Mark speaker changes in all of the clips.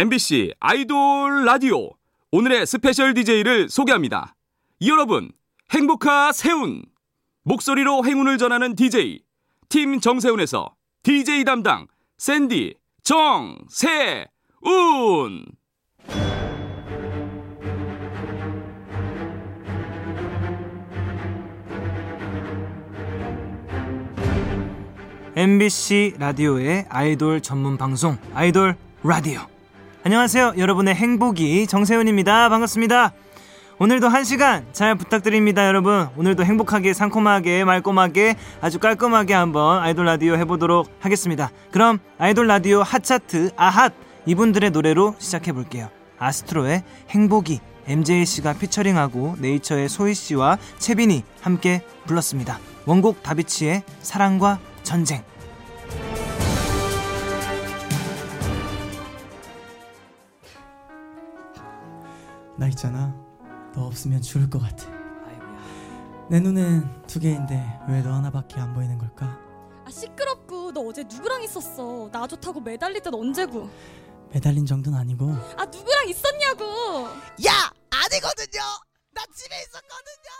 Speaker 1: MBC 아이돌 라디오 오늘의 스페셜 DJ를 소개합니다. 여러분 행복하 세운 목소리로 행운을 전하는 DJ 팀 정세운에서 DJ 담당 샌디 정세운
Speaker 2: MBC 라디오의 아이돌 전문 방송 아이돌 라디오. 안녕하세요. 여러분의 행복이 정세훈입니다. 반갑습니다. 오늘도 한 시간 잘 부탁드립니다, 여러분. 오늘도 행복하게, 상콤하게, 말끔하게, 아주 깔끔하게 한번 아이돌 라디오 해보도록 하겠습니다. 그럼 아이돌 라디오 핫차트 아핫 이분들의 노래로 시작해 볼게요. 아스트로의 행복이 MJ 씨가 피처링하고 네이처의 소희 씨와 채빈이 함께 불렀습니다. 원곡 다비치의 사랑과 전쟁.
Speaker 3: 나 있잖아. 너 없으면 죽을 것 같아. 내 눈엔 두 개인데 왜 너 하나밖에 안 보이는 걸까?
Speaker 4: 아 시끄럽고. 너 어제 누구랑 있었어? 나 좋다고 매달릴 땐 언제고?
Speaker 3: 매달린 정도는 아니고.
Speaker 4: 아 누구랑 있었냐고!
Speaker 5: 야! 아니거든요! 나 집에 있었거든요!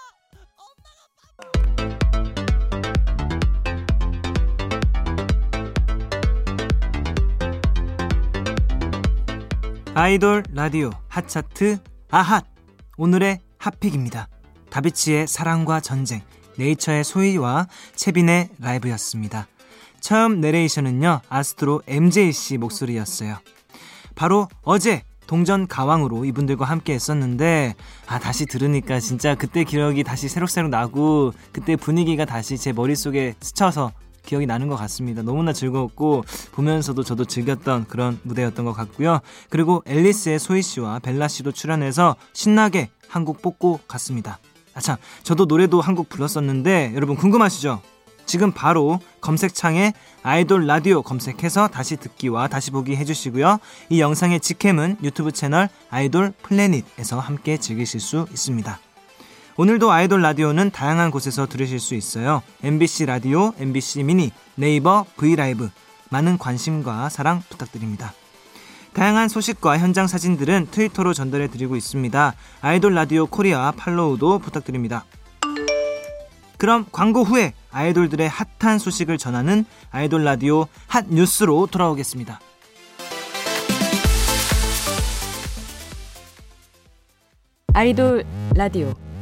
Speaker 2: 아이돌 라디오 핫차트 아핫 오늘의 핫픽입니다. 다비치의 사랑과 전쟁, 네이처의 소희와 채빈의 라이브였습니다. 처음 내레이션은요 아스트로 MJ 씨 목소리였어요. 바로 어제 동전 가왕으로 이분들과 함께 했었는데 아 다시 들으니까 진짜 그때 기억이 다시 새록새록 나고 그때 분위기가 다시 제 머릿속에 스쳐서 기억이 나는 것 같습니다. 너무나 즐거웠고 보면서도 저도 즐겼던 그런 무대였던 것 같고요. 그리고 앨리스의 소희 씨와 벨라 씨도 출연해서 신나게 한 곡 뽑고 갔습니다. 아참, 저도 노래도 한 곡 불렀었는데 여러분 궁금하시죠? 지금 바로 검색창에 아이돌 라디오 검색해서 다시 듣기와 다시 보기 해주시고요. 이 영상의 직캠은 유튜브 채널 아이돌 Planet에서 함께 즐기실 수 있습니다. 오늘도 아이돌 라디오는 다양한 곳에서 들으실 수 있어요. MBC 라디오, MBC 미니, 네이버 V LIVE 많은 관심과 사랑 부탁드립니다. 다양한 소식과 현장 사진들은 트위터로 전달해 드리고 있습니다. 아이돌 라디오 코리아 팔로우도 부탁드립니다. 그럼 광고 후에 아이돌들의 핫한 소식을 전하는 아이돌 라디오 핫 뉴스로 돌아오겠습니다.
Speaker 6: 아이돌 라디오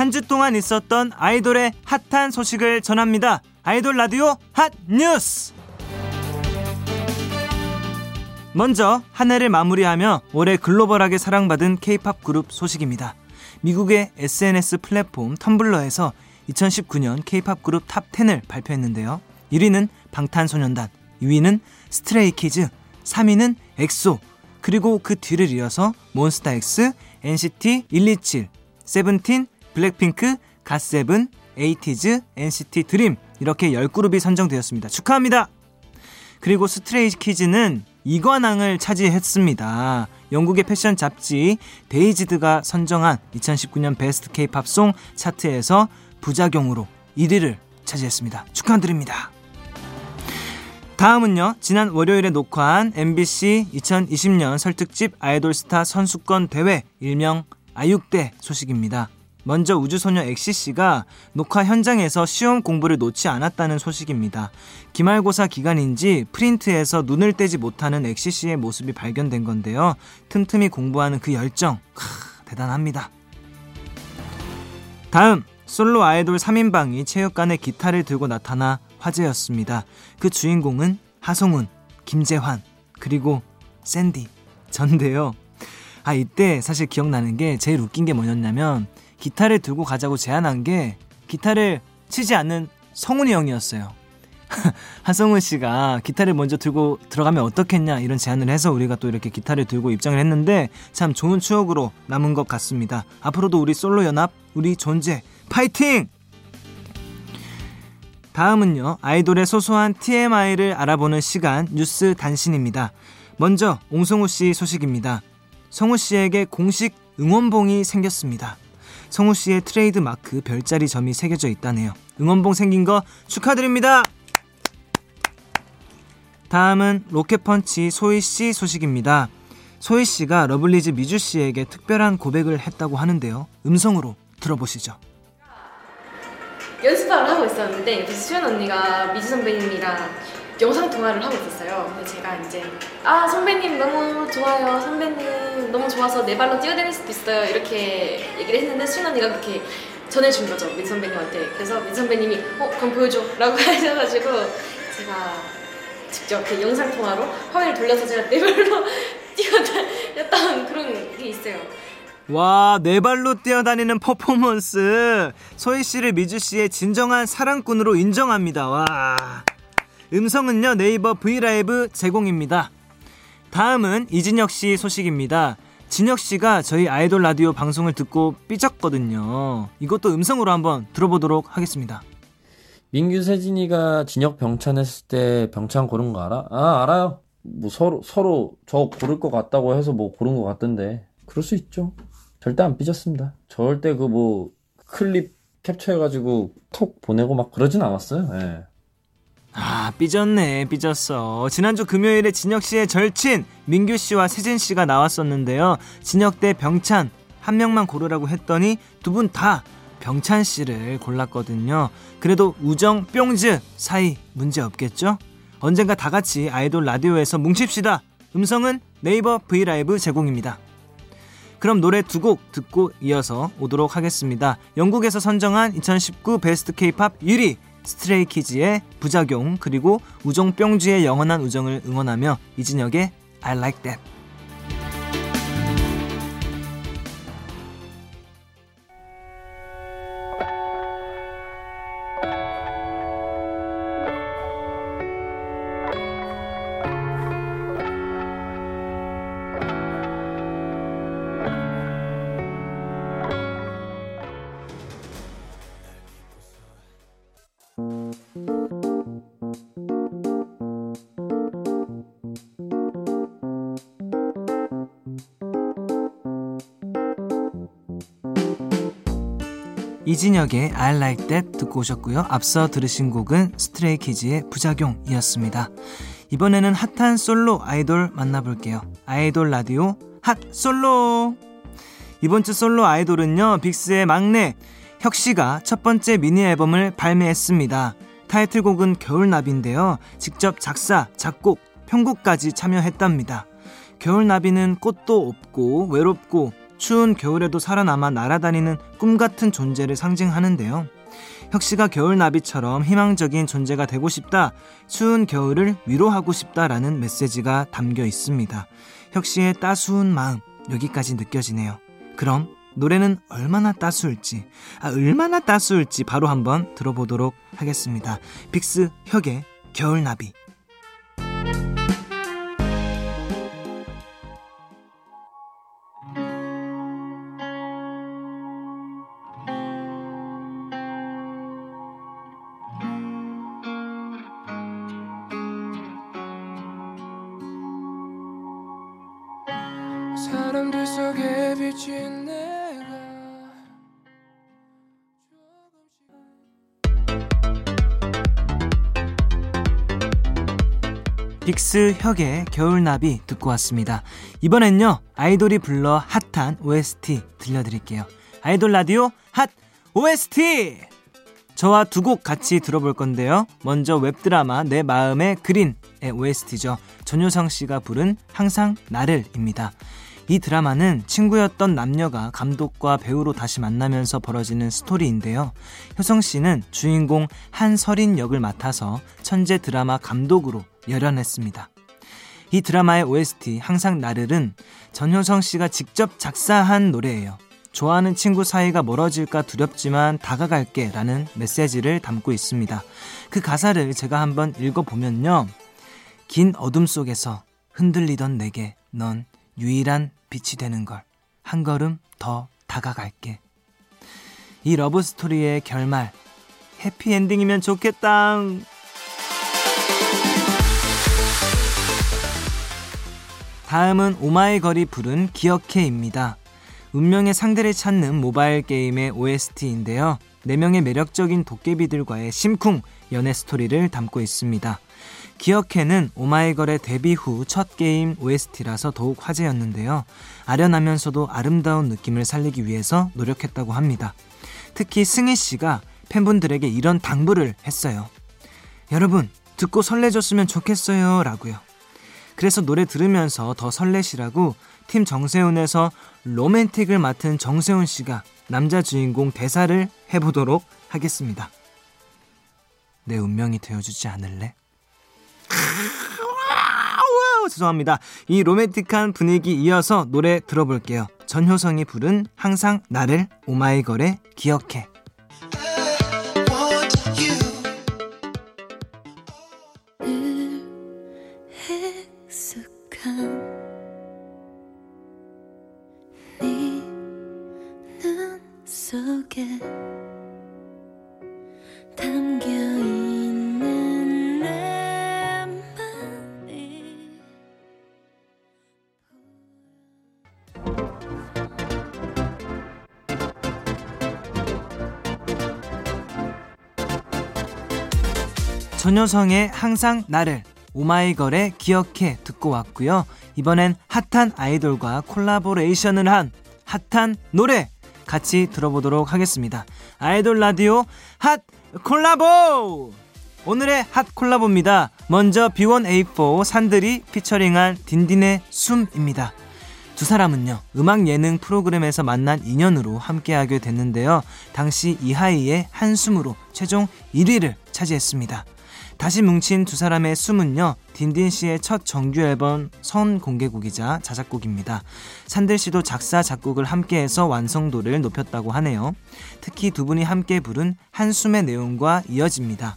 Speaker 2: 한 주 동안 있었던 아이돌의 핫한 소식을 전합니다. 아이돌 라디오 핫 뉴스! 먼저 한 해를 마무리하며 올해 글로벌하게 사랑받은 K-팝 그룹 소식입니다. 미국의 SNS 플랫폼 텀블러에서 2019년 K-팝 그룹 top 10을 발표했는데요. 1위는 방탄소년단, 2위는 스트레이키즈, 3위는 엑소, 그리고 그 뒤를 이어서 몬스타엑스, NCT 127, 세븐틴, 블랙핑크, 갓세븐, 에이티즈, NCT 드림 이렇게 10그룹이 선정되었습니다. 축하합니다. 그리고 스트레이 키즈는 이관왕을 차지했습니다. 영국의 패션 잡지 Dazed가 선정한 2019년 베스트 K-팝 song 차트에서 부작용으로 1위를 차지했습니다. 축하드립니다. 다음은요. 지난 월요일에 녹화한 MBC 2020년 설특집 아이돌 스타 선수권 대회 일명 아육대 소식입니다. 먼저 우주소녀 엑시 씨가 녹화 현장에서 시험 공부를 놓지 않았다는 소식입니다. 기말고사 기간인지 프린트에서 눈을 떼지 못하는 엑시 씨의 모습이 발견된 건데요. 틈틈이 공부하는 그 열정, 크, 대단합니다. 다음, 솔로 아이돌 3인방이 체육관에 기타를 들고 나타나 화제였습니다. 그 주인공은 하성운, 김재환, 그리고 샌디, 전데요. 아, 이때 사실 기억나는 게 제일 웃긴 게 뭐였냐면 기타를 들고 가자고 제안한 게 기타를 치지 않는 성훈이 형이었어요. 한성훈 씨가 기타를 먼저 들고 들어가면 어떻겠냐 이런 제안을 해서 우리가 또 이렇게 기타를 들고 입장을 했는데 참 좋은 추억으로 남은 것 같습니다. 앞으로도 우리 솔로 연합, 우리 존재 파이팅! 다음은요 아이돌의 소소한 TMI를 알아보는 시간 뉴스 단신입니다. 먼저 옹성우 씨 소식입니다. 성우 씨에게 공식 응원봉이 생겼습니다. 성우 씨의 트레이드 마크 별자리 점이 새겨져 있다네요. 응원봉 생긴 거 축하드립니다. 다음은 로켓펀치 소희 씨 소식입니다. 소희 씨가 러블리즈 미주 씨에게 특별한 고백을 했다고 하는데요. 음성으로 들어보시죠.
Speaker 7: 연습을 하고 있었는데 수연 언니가 미주 선배님이랑 영상 통화를 하고 있었어요. 제가 이제 아 선배님 너무 좋아요. 선배님 너무 좋아서 내 발로 뛰어다닐 수도 있어요. 이렇게 얘기를 했는데 수연 언니가 그렇게 전해준 거죠 민 선배님한테. 그래서 민 선배님이 어 그럼 보여줘라고 하셔가지고 제가 직접 그 영상 통화로 화면을 돌려서 제가 내 발로 뛰어다녔던 그런 게 있어요.
Speaker 2: 와, 네 발로 뛰어다니는 퍼포먼스. 소희 씨를 미주 씨의 진정한 사랑꾼으로 인정합니다. 와. 음성은요, 네이버 V LIVE 제공입니다. 다음은 이진혁 씨 소식입니다. 진혁 씨가 저희 아이돌 라디오 방송을 듣고 삐졌거든요. 이것도 음성으로 한번 들어보도록 하겠습니다.
Speaker 8: 민규 세진이가 진혁 병찬 했을 때 병찬 고른 거 알아? 아 알아요. 뭐 서로 서로 저 고를 것 같다고 해서 뭐 고른 것 같던데 그럴 수 있죠. 절대 안 삐졌습니다. 절대 그 뭐 클립 캡처해가지고 톡 보내고 막 그러진 않았어요. 예.
Speaker 2: 아, 삐졌네, 삐졌어. 지난주 금요일에 진혁 씨의 절친 민규 씨와 세진 씨가 나왔었는데요. 진혁 대 병찬 한 명만 고르라고 했더니 두 분 다 병찬 씨를 골랐거든요. 그래도 우정 뿅즈 사이 문제 없겠죠? 언젠가 다 같이 아이돌 라디오에서 뭉칩시다. 음성은 네이버 V LIVE 제공입니다. 그럼 노래 두 곡 듣고 이어서 오도록 하겠습니다. 영국에서 선정한 2019 베스트 케이팝 1위 스트레이키즈의 부작용 그리고 우정뿅즈의 영원한 우정을 응원하며 이진혁의 I Like That 이진혁의 I Like That 듣고 오셨고요. 앞서 들으신 곡은 스트레이키즈의 부작용이었습니다. 이번에는 핫한 솔로 아이돌 만나볼게요. 아이돌 라디오 핫 솔로! 이번 주 솔로 아이돌은요, 빅스의 막내 혁씨가 첫 번째 미니 앨범을 발매했습니다. 타이틀곡은 겨울나비인데요. 직접 작사, 작곡, 편곡까지 참여했답니다. 겨울나비는 꽃도 없고 외롭고 추운 겨울에도 살아남아 날아다니는 꿈 같은 존재를 상징하는데요. 혁씨가 겨울나비처럼 희망적인 존재가 되고 싶다, 추운 겨울을 위로하고 싶다라는 메시지가 담겨 있습니다. 혁씨의 따스운 마음, 여기까지 느껴지네요. 그럼 노래는 얼마나 따스울지, 아, 얼마나 따스울지 바로 한번 들어보도록 하겠습니다. 빅스 혁의 겨울나비. 빅스 혁의 겨울나비 듣고 왔습니다. 이번엔요 아이돌이 불러 핫한 OST 들려드릴게요. 아이돌 라디오 핫 OST 저와 두 곡 같이 들어볼 건데요. 먼저 웹드라마 내 마음에 그린의 OST죠. 전효성 씨가 부른 항상 나를입니다. 이 드라마는 친구였던 남녀가 감독과 배우로 다시 만나면서 벌어지는 스토리인데요. 효성 씨는 주인공 한설인 역을 맡아서 천재 드라마 감독으로 열연했습니다. 이 드라마의 OST 항상 나를은 전효성 씨가 직접 작사한 노래예요. 좋아하는 친구 사이가 멀어질까 두렵지만 다가갈게 라는 메시지를 담고 있습니다. 그 가사를 제가 한번 읽어보면요. 긴 어둠 속에서 흔들리던 내게 넌 유일한 빛이 되는 걸. 한 걸음 더 다가갈게. 이 러브스토리의 결말, 해피엔딩이면 좋겠다. 다음은 오마이걸이 부른 기억해입니다. 운명의 상대를 찾는 모바일 게임의 OST인데요. 4명의 매력적인 도깨비들과의 심쿵 연애 스토리를 담고 있습니다. 기억해는 오마이걸의 데뷔 후 첫 게임 OST라서 더욱 화제였는데요. 아련하면서도 아름다운 느낌을 살리기 위해서 노력했다고 합니다. 특히 승희 씨가 팬분들에게 이런 당부를 했어요. 여러분, 듣고 설레줬으면 좋겠어요. 라고요. 그래서 노래 들으면서 더 설레시라고 팀 정세훈에서 로맨틱을 맡은 정세훈 씨가 남자 주인공 대사를 해보도록 하겠습니다. 내 운명이 되어주지 않을래? 죄송합니다. 이 로맨틱한 분위기 이어서 노래 들어볼게요. 전효성이 부른 항상 나를 오마이걸에 기억해. 전효성의 항상 나를 오마이걸의 기억해 듣고 왔고요. 이번엔 핫한 아이돌과 콜라보레이션을 한 핫한 노래 같이 들어보도록 하겠습니다. 아이돌 라디오 핫 콜라보! 오늘의 핫 콜라보입니다. 먼저 B1A4 산들이 피처링한 딘딘의 숨입니다. 두 사람은요, 음악 예능 프로그램에서 만난 인연으로 함께하게 됐는데요. 당시 이하이의 한숨으로 최종 1위를 차지했습니다. 다시 뭉친 두 사람의 숨은요, 딘딘 씨의 첫 정규 앨범 선 공개곡이자 자작곡입니다. 산들 씨도 작사, 작곡을 함께해서 완성도를 높였다고 하네요. 특히 두 분이 함께 부른 한숨의 내용과 이어집니다.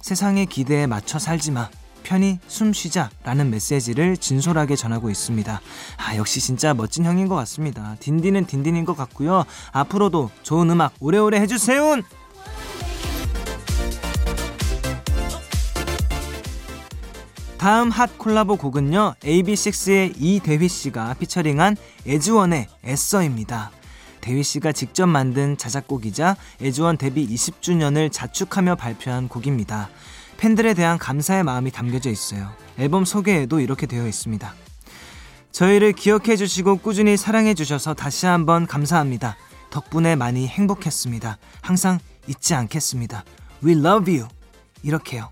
Speaker 2: 세상의 기대에 맞춰 살지 마. 편히 숨 쉬자 라는 메시지를 진솔하게 전하고 있습니다. 아, 역시 진짜 멋진 형인 것 같습니다. 딘딘은 딘딘인 것 같고요. 앞으로도 좋은 음악 오래오래 해주세요! 다음 핫 콜라보 곡은요 AB6IX의 이대휘 씨가 피처링한 에즈원의 애써입니다. 대휘 씨가 직접 만든 자작곡이자 에즈원 데뷔 20주년을 자축하며 발표한 곡입니다. 팬들에 대한 감사의 마음이 담겨져 있어요. 앨범 소개에도 이렇게 되어 있습니다. 저희를 기억해 주시고 꾸준히 사랑해 주셔서 다시 한번 감사합니다. 덕분에 많이 행복했습니다. 항상 잊지 않겠습니다. We love you. 이렇게요.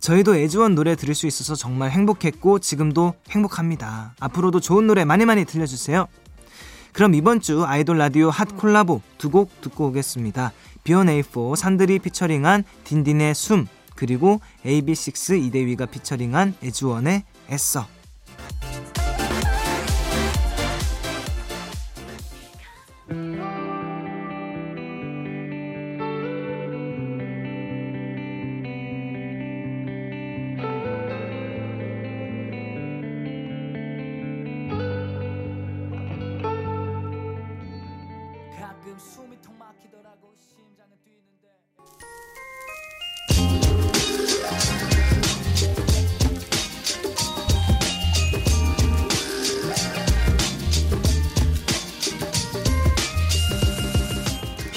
Speaker 2: 저희도 애주원 노래 들을 수 있어서 정말 행복했고 지금도 행복합니다. 앞으로도 좋은 노래 많이 많이 들려주세요. 그럼 이번 주 아이돌 라디오 핫 콜라보 두 곡 듣고 오겠습니다. B1A4 산들이 피처링한 딘딘의 숨 그리고 AB6 이대위가 피처링한 애주원의 애써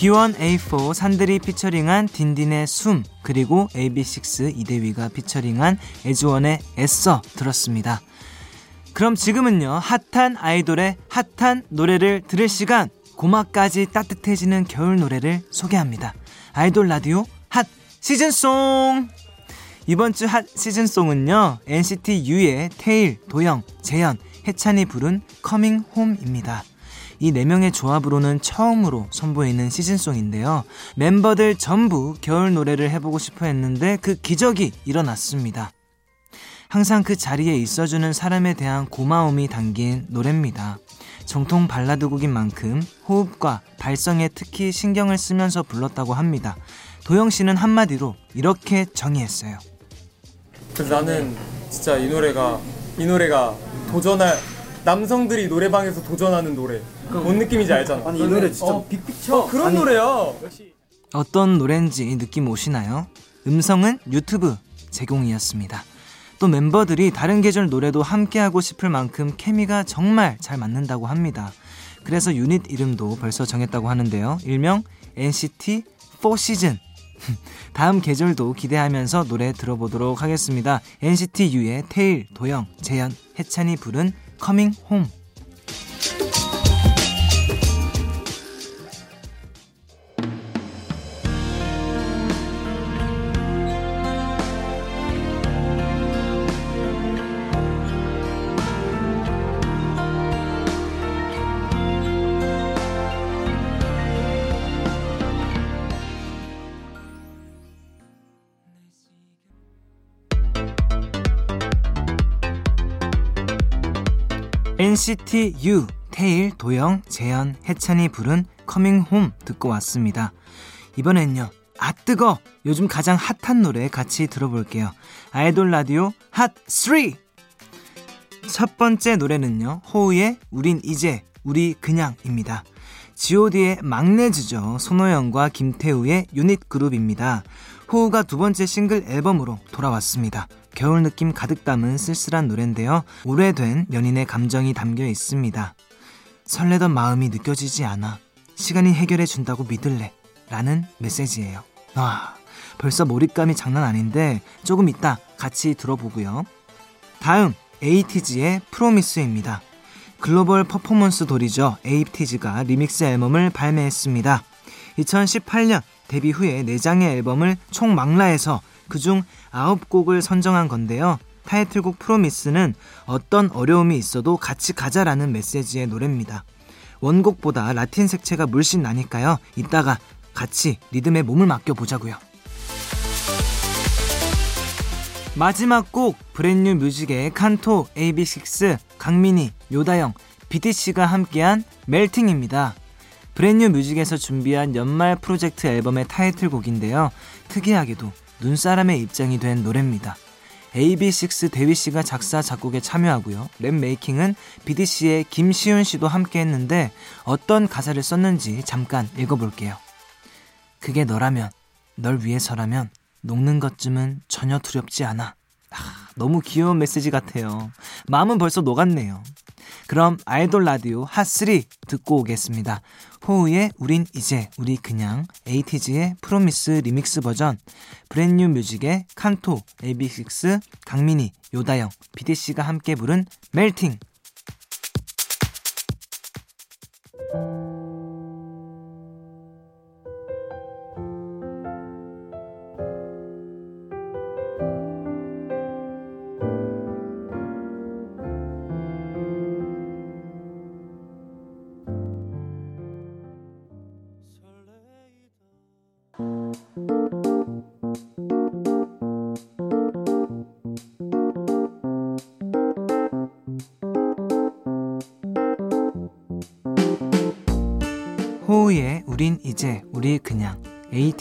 Speaker 2: B1A4 산들이 피처링한 딘딘의 숨 그리고 AB6IX 이대휘가 피처링한 에즈원의 애써 들었습니다. 그럼 지금은요 핫한 아이돌의 핫한 노래를 들을 시간 고막까지 따뜻해지는 겨울 노래를 소개합니다. 아이돌 라디오 hot season song 이번 주 hot season song은요 NCT U의 태일, 도영, 재현, 해찬이 부른 Coming Home입니다. 이 4명의 조합으로는 처음으로 선보이는 시즌송인데요. 멤버들 전부 겨울 노래를 해보고 싶어 했는데 그 기적이 일어났습니다. 항상 그 자리에 있어주는 사람에 대한 고마움이 담긴 노래입니다. 정통 발라드 곡인 만큼 호흡과 발성에 특히 신경을 쓰면서 불렀다고 합니다. 도영 씨는 한마디로 이렇게 정의했어요.
Speaker 9: 그래서 나는 진짜 이 노래가 이 노래가 도전할 남성들이 노래방에서 도전하는 노래. 뭔 느낌인지 알잖아.
Speaker 10: 아니 이 노래 진짜
Speaker 9: 어,
Speaker 10: 빅픽처
Speaker 9: 어, 그런
Speaker 10: 아니,
Speaker 9: 노래야. 역시
Speaker 2: 어떤 노래인지 느낌 오시나요? 음성은 유튜브 제공이었습니다. 또 멤버들이 다른 계절 노래도 함께하고 싶을 만큼 케미가 정말 잘 맞는다고 합니다. 그래서 유닛 이름도 벌써 정했다고 하는데요. 일명 NCT 4시즌. 다음 계절도 기대하면서 노래 들어보도록 하겠습니다. NCT U의 테일, 도영, 재현, 해찬이 부른 Coming Home. NCT U, 태일, 도영, 재현, 해찬이 부른 Coming Home 듣고 왔습니다. 이번엔요. 아 뜨거! 요즘 가장 핫한 노래 같이 들어볼게요. 아이돌 라디오 핫 3! 첫 번째 노래는요. 호우의 우린 이제 우리 그냥입니다. god의 막내주죠. 손호영과 김태우의 유닛 그룹입니다. 호우가 두 번째 싱글 앨범으로 돌아왔습니다. 겨울 느낌 가득 담은 쓸쓸한 노래인데요. 오래된 연인의 감정이 담겨 있습니다. 설레던 마음이 느껴지지 않아. 시간이 해결해 준다고 믿을래. 라는 메시지예요. 와, 벌써 몰입감이 장난 아닌데 조금 이따 같이 들어보고요. 다음, 에이티즈의 Promise입니다. 글로벌 퍼포먼스 돌이죠. 에이티즈가 리믹스 앨범을 발매했습니다. 2018년 데뷔 후에 4장의 앨범을 총 망라해서 그중 9곡을 선정한 건데요. 타이틀곡 Promise는 어떤 어려움이 있어도 같이 가자라는 메시지의 노래입니다. 원곡보다 라틴 색채가 물씬 나니까요. 이따가 같이 리듬에 몸을 맡겨보자고요. 마지막 곡 브랜뉴 뮤직의 칸토 AB6IX 강민희 요다영 BDC가 함께한 Melting입니다. 브랜뉴 뮤직에서 준비한 연말 프로젝트 앨범의 타이틀곡인데요. 특이하게도 눈사람의 입장이 된 노래입니다. AB6IX 대휘 씨가 작사 작곡에 참여하고요. 랩 making은 BDC의 김시훈 씨도 함께 했는데 어떤 가사를 썼는지 잠깐 읽어볼게요. 그게 너라면, 널 위해서라면 녹는 것쯤은 전혀 두렵지 않아. 아, 너무 귀여운 메시지 같아요. 마음은 벌써 녹았네요. 그럼 아이돌 라디오 핫3 듣고 오겠습니다. 호우의 우린 이제 우리 그냥 에이티즈의 Promise 리믹스 버전 브랜뉴 뮤직의 칸토 AB6IX 강민희 요다영 BDC가 함께 부른 Melting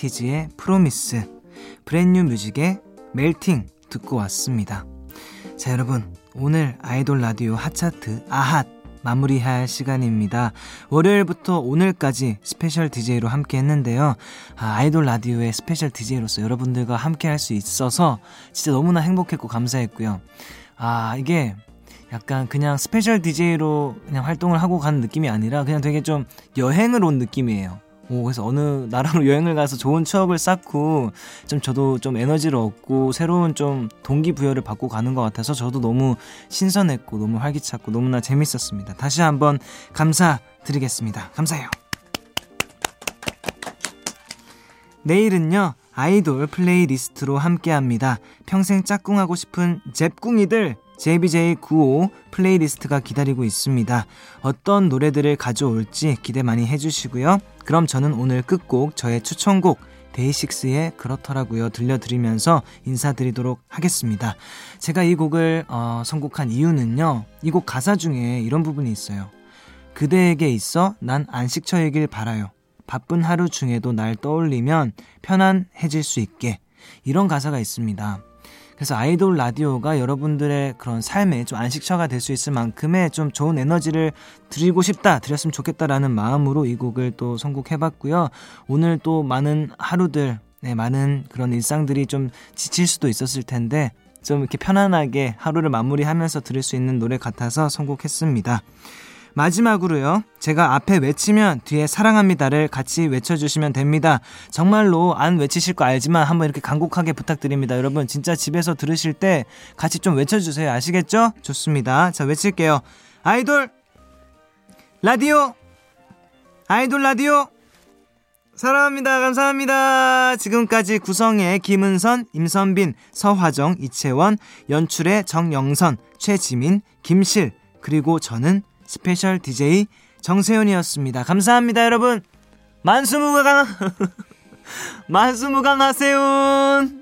Speaker 2: 에이티즈의 Promise 브랜뉴 뮤직의 Melting 듣고 왔습니다. 자 여러분 오늘 아이돌 라디오 핫차트 아핫 마무리할 시간입니다. 월요일부터 오늘까지 스페셜 DJ로 함께 했는데요. 아, 아이돌 라디오의 스페셜 DJ로서 여러분들과 함께 할 수 있어서 진짜 너무나 행복했고 감사했고요. 아, 이게 약간 그냥 스페셜 DJ로 그냥 활동을 하고 가는 느낌이 아니라 그냥 되게 좀 여행을 온 느낌이에요. 오, 그래서 어느 나라로 여행을 가서 좋은 추억을 쌓고 좀 저도 좀 에너지를 얻고 새로운 좀 동기부여를 받고 가는 것 같아서 저도 너무 신선했고 너무 활기찼고 너무나 재밌었습니다. 다시 한번 감사드리겠습니다. 감사해요. 내일은요, 아이돌 플레이리스트로 함께 합니다. 평생 짝꿍하고 싶은 잽꿍이들 JBJ95 플레이리스트가 기다리고 있습니다. 어떤 노래들을 가져올지 기대 많이 해주시고요. 그럼 저는 오늘 끝곡 저의 추천곡 데이식스의 그렇더라고요 들려드리면서 인사드리도록 하겠습니다. 제가 이 곡을 어, 선곡한 이유는요. 이 곡 가사 중에 이런 부분이 있어요. 그대에게 있어 난 안식처이길 바라요. 바쁜 하루 중에도 날 떠올리면 편안해질 수 있게. 이런 가사가 있습니다. 그래서 아이돌 라디오가 여러분들의 그런 삶에 좀 안식처가 될 수 있을 만큼의 좀 좋은 에너지를 드리고 싶다, 드렸으면 좋겠다라는 마음으로 이 곡을 또 선곡해봤고요. 오늘 또 많은 하루들, 네, 많은 그런 일상들이 좀 지칠 수도 있었을 텐데, 좀 이렇게 편안하게 하루를 마무리하면서 들을 수 있는 노래 같아서 선곡했습니다. 마지막으로요. 제가 앞에 외치면 뒤에 사랑합니다를 같이 외쳐주시면 됩니다. 정말로 안 외치실 거 알지만 한번 이렇게 간곡하게 부탁드립니다. 여러분 진짜 집에서 들으실 때 같이 좀 외쳐주세요. 아시겠죠? 좋습니다. 자 외칠게요. 아이돌 라디오 아이돌 라디오 사랑합니다. 감사합니다. 지금까지 구성의 김은선, 임선빈, 서화정, 이채원, 연출의 정영선, 최지민, 김실, 그리고 저는 스페셜 DJ 정세운이었습니다. 감사합니다, 여러분. 만수무강, 만수무강하세요.